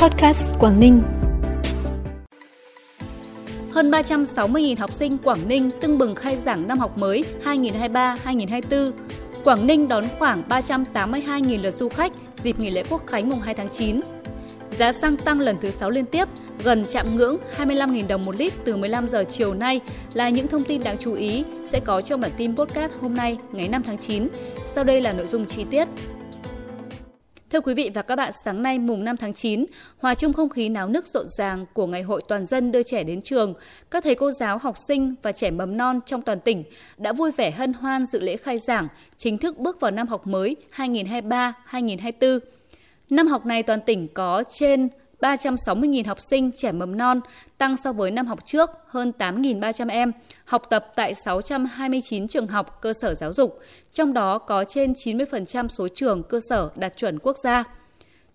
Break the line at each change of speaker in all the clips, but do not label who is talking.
Podcast Quảng Ninh.
Hơn 360.000 học sinh Quảng Ninh tưng bừng khai giảng năm học mới 2023-2024. Quảng Ninh đón khoảng 382.000 lượt du khách dịp nghỉ lễ Quốc khánh mùng 2 tháng 9. Giá xăng tăng lần thứ 6 liên tiếp, gần chạm ngưỡng 25.000 đồng một lít từ 15 giờ chiều nay là những thông tin đáng chú ý sẽ có trong bản tin podcast hôm nay ngày 5 tháng 9. Sau đây là nội dung chi tiết. Thưa quý vị và các bạn, sáng nay mùng 5 tháng 9, hòa chung không khí náo nức rộn ràng của Ngày hội toàn dân đưa trẻ đến trường, các thầy cô giáo, học sinh và trẻ mầm non trong toàn tỉnh đã vui vẻ hân hoan dự lễ khai giảng, chính thức bước vào năm học mới 2023-2024. Năm học này toàn tỉnh có trên 360.000 học sinh trẻ mầm non, tăng so với năm học trước hơn 8.300 em, học tập tại 629 trường học cơ sở giáo dục, trong đó có trên 90% số trường cơ sở đạt chuẩn quốc gia.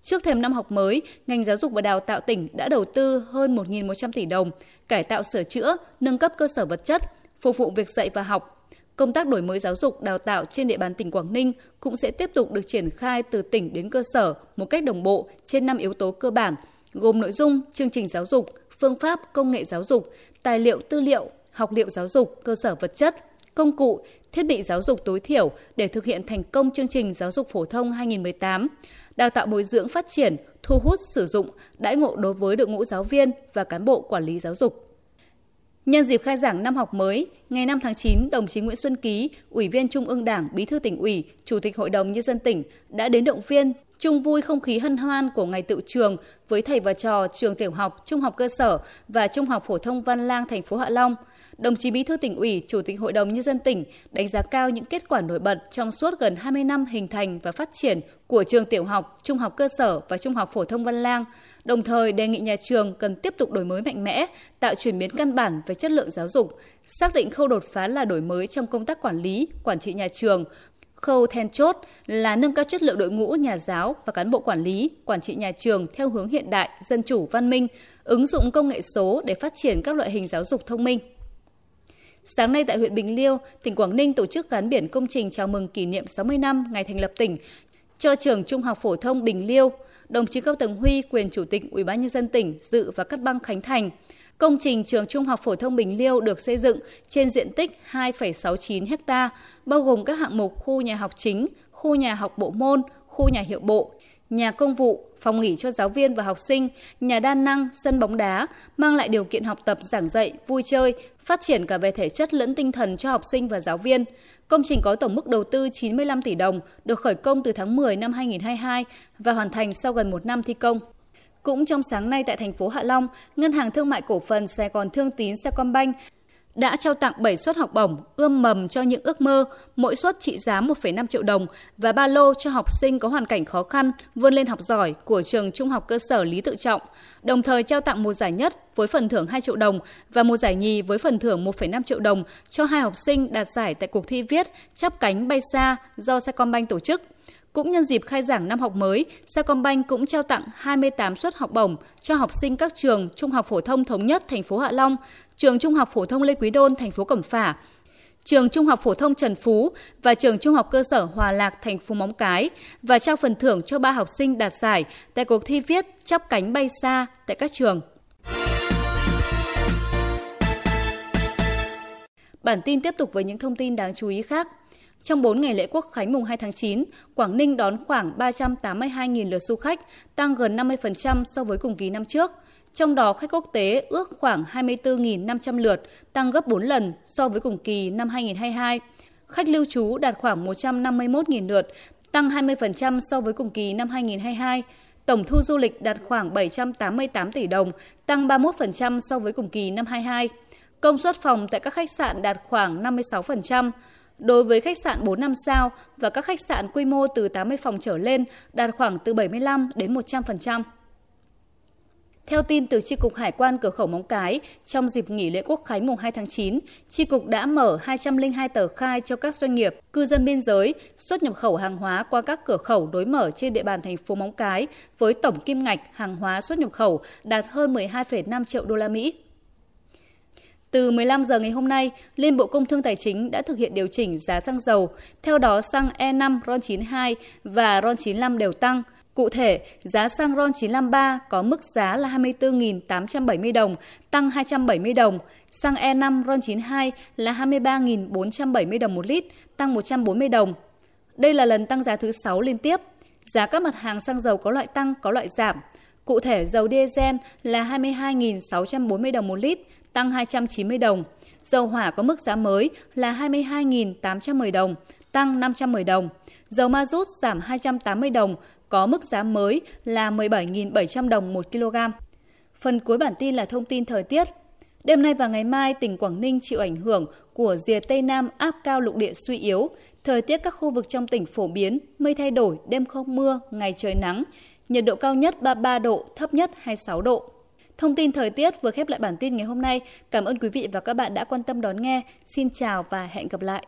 Trước thềm năm học mới, ngành giáo dục và đào tạo tỉnh đã đầu tư hơn 1.100 tỷ đồng, cải tạo sửa chữa, nâng cấp cơ sở vật chất, phục vụ việc dạy và học, Công tác đổi mới giáo dục đào tạo trên địa bàn tỉnh Quảng Ninh cũng sẽ tiếp tục được triển khai từ tỉnh đến cơ sở một cách đồng bộ trên 5 yếu tố cơ bản, gồm nội dung, chương trình giáo dục, phương pháp, công nghệ giáo dục, tài liệu tư liệu, học liệu giáo dục, cơ sở vật chất, công cụ, thiết bị giáo dục tối thiểu để thực hiện thành công chương trình giáo dục phổ thông 2018, đào tạo bồi dưỡng phát triển, thu hút sử dụng, đãi ngộ đối với đội ngũ giáo viên và cán bộ quản lý giáo dục. Nhân dịp khai giảng năm học mới, ngày 5 tháng 9, đồng chí Nguyễn Xuân Ký, Ủy viên Trung ương Đảng, Bí thư tỉnh ủy, Chủ tịch Hội đồng Nhân dân tỉnh đã đến động viên, chung vui không khí hân hoan của ngày tự trường với thầy và trò trường tiểu học, trung học cơ sở và trung học phổ thông Văn Lang, thành phố Hạ Long. Đồng chí Bí thư tỉnh ủy, Chủ tịch Hội đồng Nhân dân tỉnh đánh giá cao những kết quả nổi bật trong suốt gần 20 năm hình thành và phát triển của trường tiểu học, trung học cơ sở và trung học phổ thông Văn Lang, đồng thời đề nghị nhà trường cần tiếp tục đổi mới mạnh mẽ, tạo chuyển biến căn bản về chất lượng giáo dục, xác định khâu đột phá là đổi mới trong công tác quản lý, quản trị nhà trường, khâu then chốt là nâng cao chất lượng đội ngũ nhà giáo và cán bộ quản lý, quản trị nhà trường theo hướng hiện đại, dân chủ, văn minh, ứng dụng công nghệ số để phát triển các loại hình giáo dục thông minh. Sáng nay tại huyện Bình Liêu, tỉnh Quảng Ninh tổ chức gắn biển công trình chào mừng kỷ niệm 60 năm ngày thành lập tỉnh cho trường Trung học phổ thông Bình Liêu. Đồng chí Cao Tường Huy, quyền chủ tịch Ủy ban nhân dân tỉnh dự và cắt băng khánh thành. Công trình trường Trung học phổ thông Bình Liêu được xây dựng trên diện tích 2,69 ha, bao gồm các hạng mục khu nhà học chính, khu nhà học bộ môn, khu nhà hiệu bộ, nhà công vụ, phòng nghỉ cho giáo viên và học sinh, nhà đa năng, sân bóng đá, mang lại điều kiện học tập giảng dạy, vui chơi, phát triển cả về thể chất lẫn tinh thần cho học sinh và giáo viên. Công trình có tổng mức đầu tư 95 tỷ đồng, được khởi công từ tháng 10 năm 2022 và hoàn thành sau gần một năm thi công. Cũng trong sáng nay tại thành phố Hạ Long, Ngân hàng Thương mại Cổ phần Sài Gòn Thương tín Sacombank đã trao tặng 7 suất học bổng ươm mầm cho những ước mơ, mỗi suất trị giá 1,5 triệu đồng và ba lô cho học sinh có hoàn cảnh khó khăn vươn lên học giỏi của trường Trung học cơ sở Lý Tự Trọng, đồng thời trao tặng một giải nhất với phần thưởng 2 triệu đồng và một giải nhì với phần thưởng 1,5 triệu đồng cho hai học sinh đạt giải tại cuộc thi viết Chắp cánh bay xa do Sacombank tổ chức. Cũng nhân dịp khai giảng năm học mới, Sacombank cũng trao tặng 28 suất học bổng cho học sinh các trường Trung học phổ thông thống nhất thành phố Hạ Long, trường Trung học phổ thông Lê Quý Đôn thành phố Cẩm Phả, trường Trung học phổ thông Trần Phú và trường Trung học cơ sở Hòa Lạc thành phố Móng Cái và trao phần thưởng cho ba học sinh đạt giải tại cuộc thi viết Chắp cánh bay xa tại các trường. Bản tin tiếp tục với những thông tin đáng chú ý khác. Trong 4 ngày lễ quốc khánh mùng 2 tháng 9, Quảng Ninh đón khoảng 382.000 lượt du khách, tăng gần 50% so với cùng kỳ năm trước. Trong đó khách quốc tế ước khoảng 24.500 lượt, tăng gấp 4 lần so với cùng kỳ năm 2022. Khách lưu trú đạt khoảng 151.000 lượt, tăng 20% so với cùng kỳ năm 2022. Tổng thu du lịch đạt khoảng 788 tỷ đồng, tăng 31% so với cùng kỳ năm 22. Công suất phòng tại các khách sạn đạt khoảng 56%. Đối với khách sạn 4 năm sao và các khách sạn quy mô từ 80 phòng trở lên đạt khoảng từ 75 đến 100%. Theo tin từ Tri Cục Hải quan cửa khẩu Móng Cái, trong dịp nghỉ lễ Quốc khánh mùng 2 tháng 9, Tri Cục đã mở 202 tờ khai cho các doanh nghiệp, cư dân biên giới xuất nhập khẩu hàng hóa qua các cửa khẩu đối mở trên địa bàn thành phố Móng Cái với tổng kim ngạch hàng hóa xuất nhập khẩu đạt hơn 12,5 triệu đô la Mỹ. Từ 15 giờ ngày hôm nay, Liên Bộ Công Thương Tài chính đã thực hiện điều chỉnh giá xăng dầu. Theo đó, xăng E5 RON92 và RON95 đều tăng. Cụ thể, giá xăng RON 953 có mức giá là 24.870 đồng, tăng 270 đồng. Xăng E5 RON 92 là 23.470 đồng một lít, tăng 140 đồng. Đây là lần tăng giá thứ 6 liên tiếp. Giá các mặt hàng xăng dầu có loại tăng, có loại giảm. Cụ thể, dầu diesel là 22.640 đồng một lít, tăng 290 đồng. Dầu hỏa có mức giá mới là 22.810 đồng, tăng 510 đồng. Dầu ma rút giảm 280 đồng, có mức giá mới là 17.700 đồng 1 kg. Phần cuối bản tin là thông tin thời tiết. Đêm nay và ngày mai, tỉnh Quảng Ninh chịu ảnh hưởng của rìa Tây Nam áp cao lục địa suy yếu. Thời tiết các khu vực trong tỉnh phổ biến, mây thay đổi, đêm không mưa, ngày trời nắng. Nhiệt độ cao nhất 33 độ, thấp nhất 26 độ. Thông tin thời tiết vừa khép lại bản tin ngày hôm nay. Cảm ơn quý vị và các bạn đã quan tâm đón nghe. Xin chào và hẹn gặp lại.